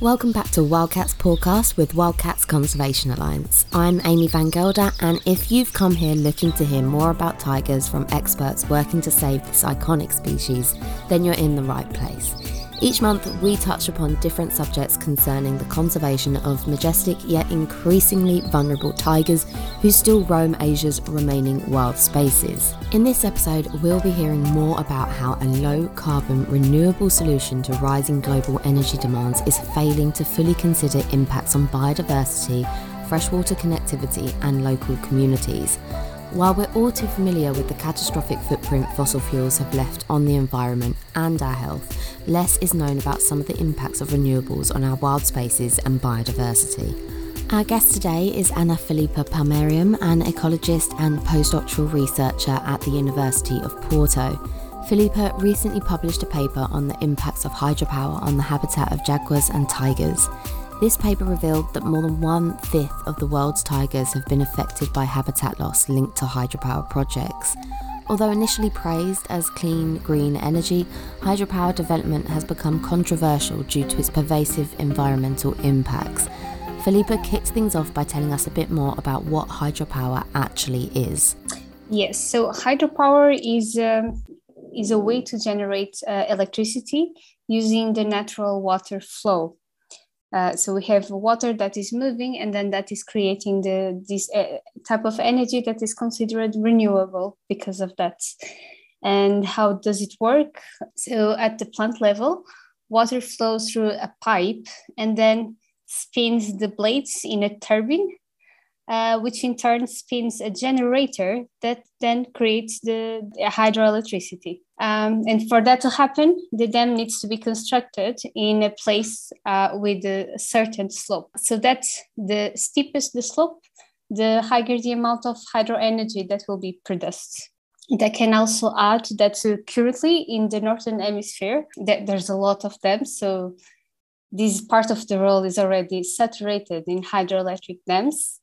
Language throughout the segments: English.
Welcome back to Wildcats Podcast with Wildcats Conservation Alliance. I'm Amy Van Gelder, and if you've come here looking to hear more about tigers from experts working to save this iconic species, then you're in the right place. Each month, we touch upon different subjects concerning the conservation of majestic yet increasingly vulnerable tigers who still roam Asia's remaining wild spaces. In this episode, we'll be hearing more about how a low carbon, renewable solution to rising global energy demands is failing to fully consider impacts on biodiversity, freshwater connectivity, and local communities. While we're all too familiar with the catastrophic footprint fossil fuels have left on the environment and our health, less is known about some of the impacts of renewables on our wild spaces and biodiversity. Our guest today is Ana Filipa Palmeirim, an ecologist and postdoctoral researcher at the University of Porto. Filipa recently published a paper on the impacts of hydropower on the habitat of jaguars and tigers. This paper revealed that more than one fifth of the world's tigers have been affected by habitat loss linked to hydropower projects. Although initially praised as clean, green energy, hydropower development has become controversial due to its pervasive environmental impacts. Filipa kicks things off by telling us a bit more about what hydropower actually is. Yes, so hydropower is um, is a way to generate uh, electricity using the natural water flow. Uh, so we have water that is moving, and then that is creating the this uh, type of energy that is considered renewable because of that. And how does it work? So at the plant level, water flows through a pipe and then spins the blades in a turbine uh, which in turn spins a generator that then creates the, the hydroelectricity. Um, and for that to happen, the dam needs to be constructed in a place uh, with a certain slope. So that the steepest the slope, the higher the amount of hydro energy that will be produced. That can also add that currently in the northern hemisphere, that there's a lot of them. So this part of the world is already saturated in hydroelectric dams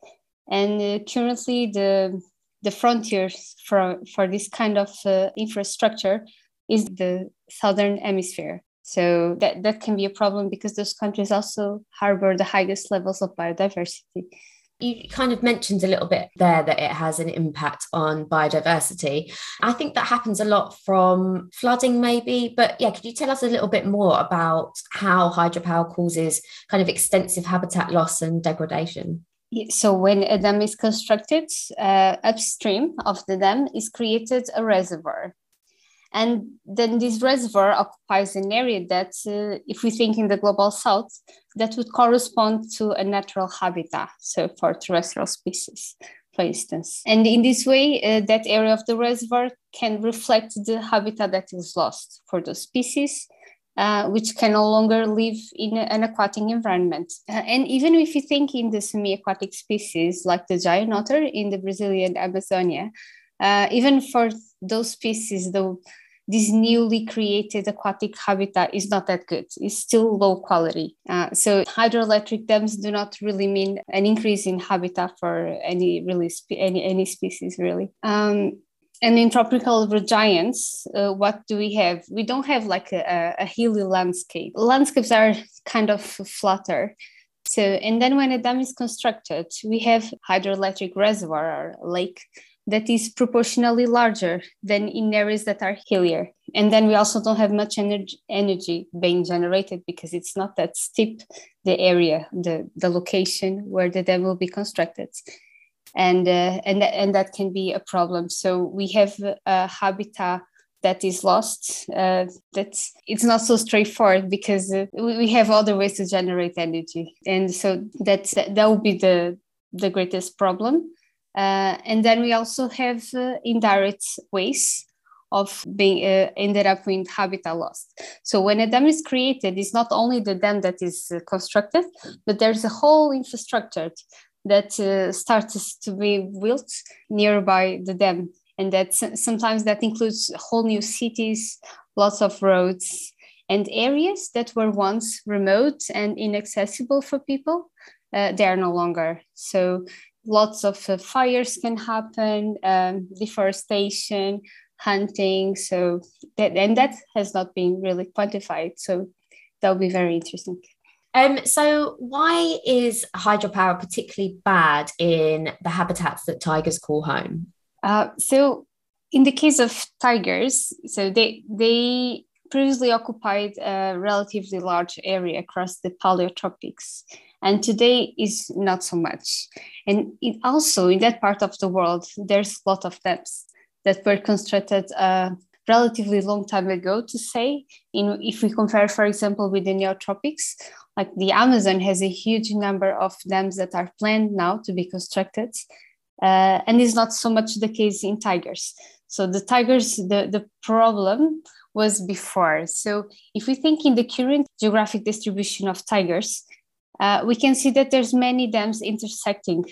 and uh, currently the the frontiers for for this kind of uh, infrastructure is the southern hemisphere so that that can be a problem because those countries also harbor the highest levels of biodiversity you kind of mentioned a little bit there that it has an impact on biodiversity. I think that happens a lot from flooding, maybe. But yeah, could you tell us a little bit more about how hydropower causes kind of extensive habitat loss and degradation? So when a dam is constructed, uh, upstream of the dam is created a reservoir. And then this reservoir occupies an area that, uh, if we think in the global south, that would correspond to a natural habitat, so for terrestrial species, for instance. And in this way, uh, that area of the reservoir can reflect the habitat that is lost for those species uh, which can no longer live in an aquatic environment. Uh, and even if you think in the semi-aquatic species like the giant otter in the Brazilian Amazonia, uh, even for those species, though this newly created aquatic habitat is not that good. It's still low quality. Uh, so hydroelectric dams do not really mean an increase in habitat for any really spe- any any species really. Um, and in tropical regions, uh, what do we have? We don't have like a, a hilly landscape. Landscapes are kind of flatter. So, and then when a dam is constructed, we have hydroelectric reservoir or lake that is proportionally larger than in areas that are hillier. And then we also don't have much energy, energy being generated because it's not that steep, the area, the, the location where the dam will be constructed and uh, and that, and that can be a problem. So we have a habitat that is lost. Uh, it's not so straightforward because uh, we have other ways to generate energy, and so that that would be the the greatest problem. Uh, and then we also have uh, indirect ways of being uh, ended up with habitat loss. So when a dam is created, it's not only the dam that is uh, constructed, but there's a whole infrastructure that uh, starts to be built nearby the dam. And that sometimes that includes whole new cities lots of roads and areas that were once remote and inaccessible for people uh, they are no longer. So lots of uh, fires can happen um, deforestation hunting. So that and that has not been really quantified. So that will be very interesting Um, so, why is hydropower particularly bad in the habitats that tigers call home? Uh, so, in the case of tigers, so they they previously occupied a relatively large area across the Paleotropics, and today is not so much. And it also in that part of the world, there's a lot of dams that were constructed a relatively long time ago. To say, in if we compare, for example, with the Neotropics, like the Amazon has a huge number of dams that are planned now to be constructed, uh, and is not so much the case in tigers. So the tigers, the, the problem was before. So if we think in the current geographic distribution of tigers, uh, we can see that there's many dams intersecting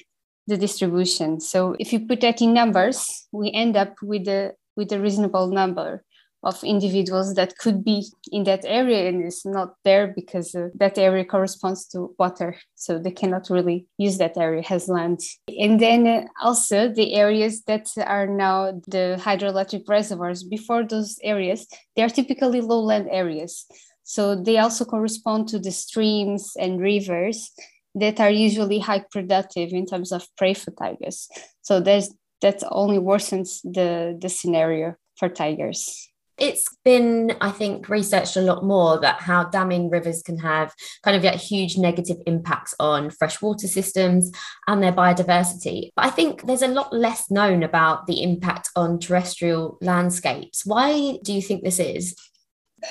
the distribution. So if you put that in numbers, we end up with a with a reasonable number of individuals that could be in that area and is not there because uh, that area corresponds to water. So they cannot really use that area as land. And then uh, also the areas that are now the hydroelectric reservoirs before those areas they are typically lowland areas. So they also correspond to the streams and rivers that are usually high productive in terms of prey for tigers. So there's that only worsens the the scenario for tigers it's been, I think, researched a lot more that how damming rivers can have kind of like huge negative impacts on freshwater systems and their biodiversity. But I think there's a lot less known about the impact on terrestrial landscapes. Why do you think this is?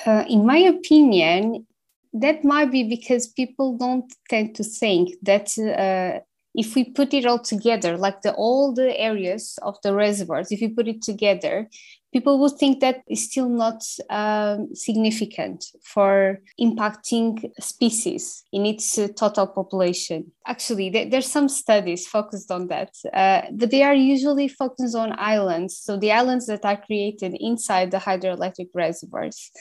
Uh, in my opinion, that might be because people don't tend to think that uh, if we put it all together, like the all the areas of the reservoirs, if you put it together, people would think that is still not um, significant for impacting species in its uh, total population. Actually, th- there's some studies focused on that, uh, but they are usually focused on islands. So the islands that are created inside the hydroelectric reservoirs.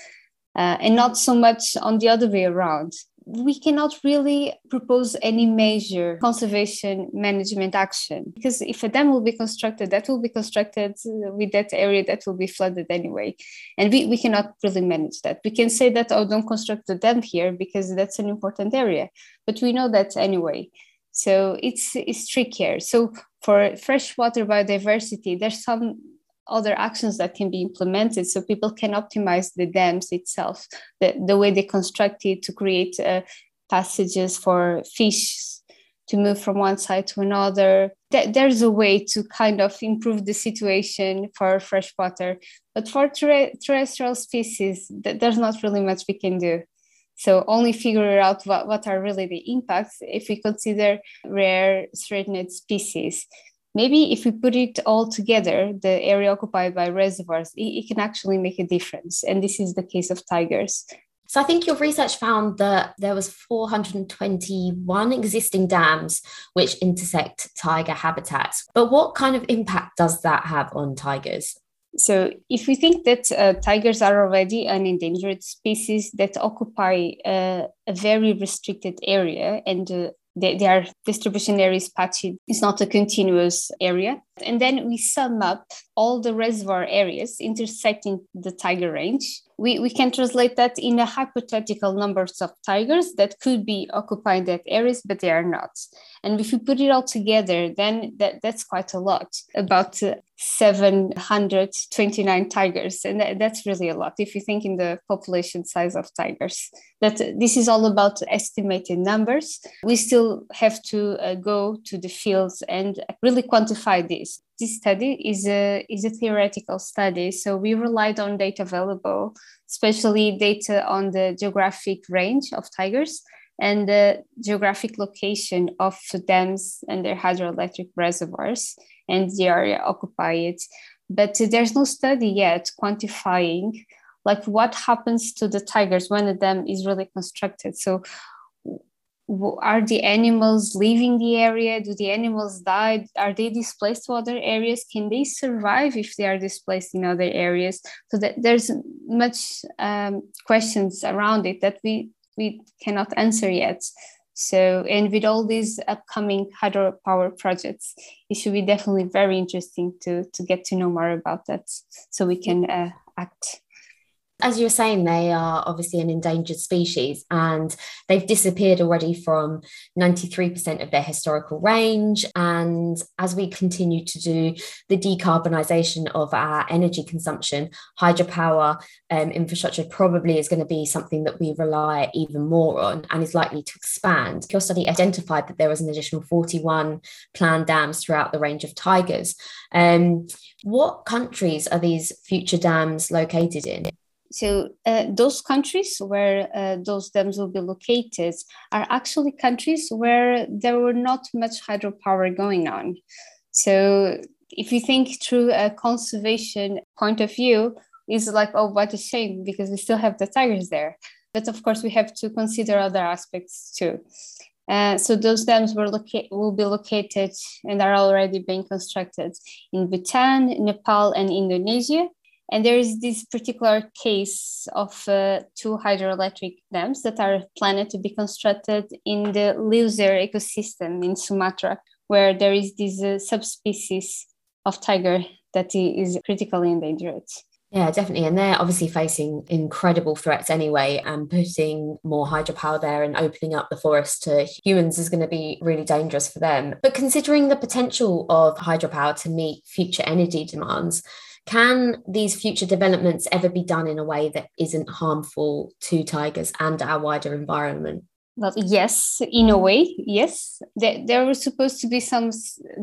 Uh, and not so much on the other way around we cannot really propose any major conservation management action because if a dam will be constructed, that will be constructed uh, with that area that will be flooded anyway. And we, we cannot really manage that. We can say that, oh, don't construct the dam here because that's an important area, but we know that anyway. So it's, it's trickier. So for freshwater biodiversity, there's some other actions that can be implemented. So people can optimize the dams itself the, the way they construct it to create uh, passages for fish to move from one side to another. There's a way to kind of improve the situation for freshwater but for terrestrial species there's not really much we can do. So only figure out what, what are really the impacts if we consider rare threatened species maybe if we put it all together, the area occupied by reservoirs, it, it, can actually make a difference. And this is the case of tigers. So I think your research found that there was 421 existing dams which intersect tiger habitats. But what kind of impact does that have on tigers? So, if we think that uh, tigers are already an endangered species that occupy uh, a very restricted area and uh, their distribution area is patchy. It's not a continuous area. And then we sum up all the reservoir areas intersecting the tiger range. We, we can translate that in a hypothetical numbers of tigers that could be occupying that areas, but they are not. And if you put it all together, then that, that's quite a lot, about 729 tigers. And that, that's really a lot if you think in the population size of tigers. That this is all about estimated numbers. We still have to uh, go to the fields and really quantify this. This study is a, is a theoretical study, so we relied on data available, especially data on the geographic range of tigers and the geographic location of dams and their hydroelectric reservoirs and the area occupied. But there's no study yet quantifying like what happens to the tigers when a dam is really constructed. So are the animals leaving the area? Do the animals die? Are they displaced to other areas? Can they survive if they are displaced in other areas? So that there's much um, questions around it that we we cannot answer yet. So, and with all these upcoming hydropower projects, it should be definitely very interesting to, to get to know more about that so we can uh, act. As you were saying, they are obviously an endangered species and they've disappeared already from 93% of their historical range. And as we continue to do the decarbonisation of our energy consumption, hydropower um, infrastructure probably is going to be something that we rely even more on and is likely to expand. Your study identified that there was an additional 41 planned dams throughout the range of tigers. Um, what countries are these future dams located in? So uh, those countries where uh, those dams will be located are actually countries where there were not much hydropower going on. So if you think through a conservation point of view, is like, oh, what a shame because we still have the tigers there. But of course, we have to consider other aspects too. Uh, so those dams were loca- will be located and are already being constructed in Bhutan, Nepal, and Indonesia. And there is this particular case of uh, two hydroelectric dams that are planned to be constructed in the Leuser ecosystem in Sumatra, where there is this uh, subspecies of tiger that is critically endangered. Yeah, definitely. And they're obviously facing incredible threats anyway. And putting more hydropower there and opening up the forest to humans is going to be really dangerous for them. But considering the potential of hydropower to meet future energy demands, can these future developments ever be done in a way that isn't harmful to tigers and our wider environment? Well, yes, in a way, yes. There, there were supposed to be some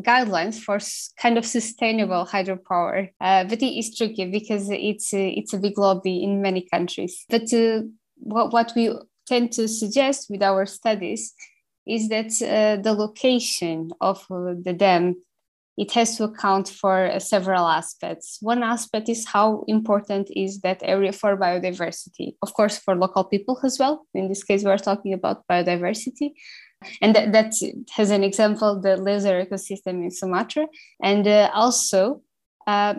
guidelines for kind of sustainable hydropower, uh, but it is tricky because it's a, it's a big lobby in many countries. But uh, what, what we tend to suggest with our studies is that uh, the location of uh, the dam it has to account for uh, several aspects. One aspect is how important is that area for biodiversity, of course, for local people as well. In this case, we're talking about biodiversity. And that, that has an example, the Leuser ecosystem in Sumatra. And uh, also, uh,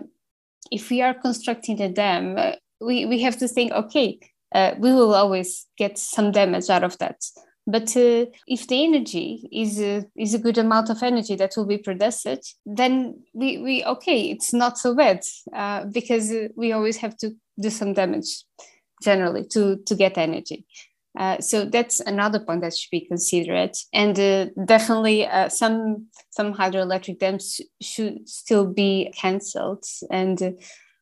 if we are constructing a dam, uh, we, we have to think, okay, uh, we will always get some damage out of that. But uh, if the energy is a, is a good amount of energy that will be produced, then we, we okay, it's not so bad uh, because we always have to do some damage generally to, to get energy. Uh, so that's another point that should be considered, and uh, definitely uh, some some hydroelectric dams should still be cancelled. And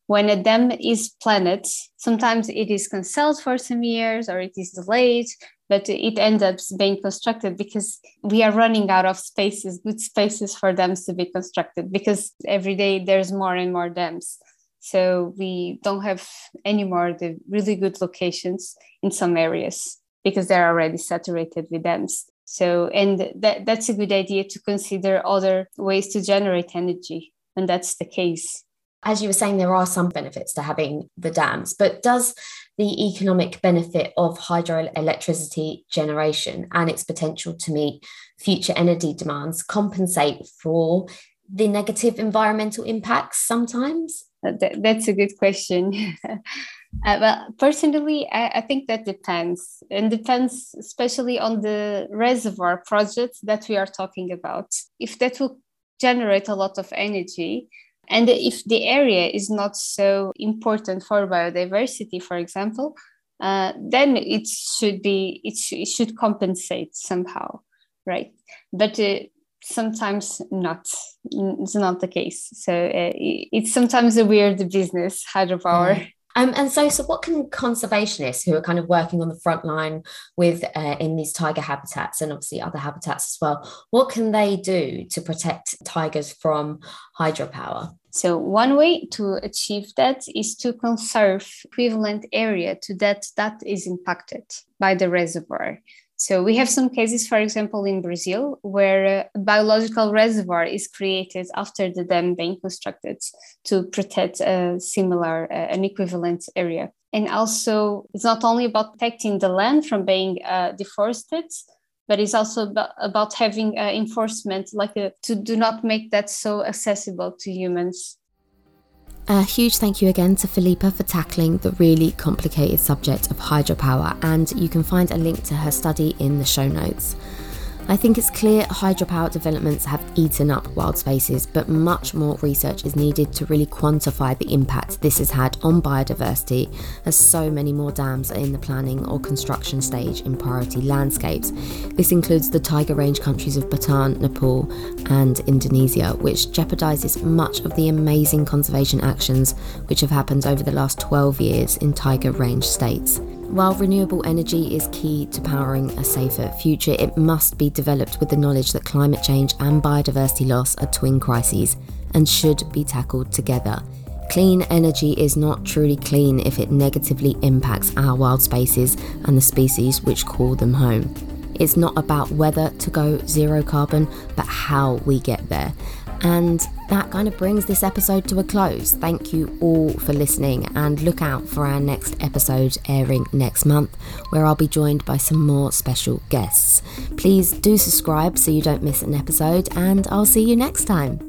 when a dam is planned, sometimes it is cancelled for some years or it is delayed, but it ends up being constructed because we are running out of spaces, good spaces for dams to be constructed because every day there's more and more dams. So we don't have anymore the really good locations in some areas because they're already saturated with dams. So, and that, that's a good idea to consider other ways to generate energy. And that's the case as you were saying, there are some benefits to having the dams, but does the economic benefit of hydroelectricity generation and its potential to meet future energy demands compensate for the negative environmental impacts sometimes? Uh, that's a good question. uh, well, personally, I, I, think that depends, and depends especially on the reservoir projects that we are talking about. If that will generate a lot of energy, and if the area is not so important for biodiversity, for example, uh, then it should be it, sh- it should compensate somehow, right? But uh, sometimes not. It's not the case. So uh, it's sometimes a weird business hydropower. Mm. Um, and so, so what can conservationists who are kind of working on the front line with uh, in these tiger habitats and obviously other habitats as well, what can they do to protect tigers from hydropower? So one way to achieve that is to conserve equivalent area to that that is impacted by the reservoir. So we have some cases, for example, in Brazil, where a biological reservoir is created after the dam being constructed to protect a similar, uh, an equivalent area. And also, it's not only about protecting the land from being uh, deforested, but it's also about, about having uh, enforcement, like a, uh, to do not make that so accessible to humans. A huge thank you again to Filipa for tackling the really complicated subject of hydropower, and you can find a link to her study in the show notes. I think it's clear hydropower developments have eaten up wild spaces, but much more research is needed to really quantify the impact this has had on biodiversity, as so many more dams are in the planning or construction stage in priority landscapes. This includes the tiger range countries of Bhutan, Nepal, and Indonesia, which jeopardizes much of the amazing conservation actions which have happened over the last 12 years in tiger range states. While renewable energy is key to powering a safer future, it must be developed with the knowledge that climate change and biodiversity loss are twin crises and should be tackled together. Clean energy is not truly clean if it negatively impacts our wild spaces and the species which call them home. It's not about whether to go zero carbon, but how we get there. And that kind of brings this episode to a close. Thank you all for listening, and look out for our next episode airing next month, where I'll be joined by some more special guests. Please do subscribe so you don't miss an episode, and I'll see you next time.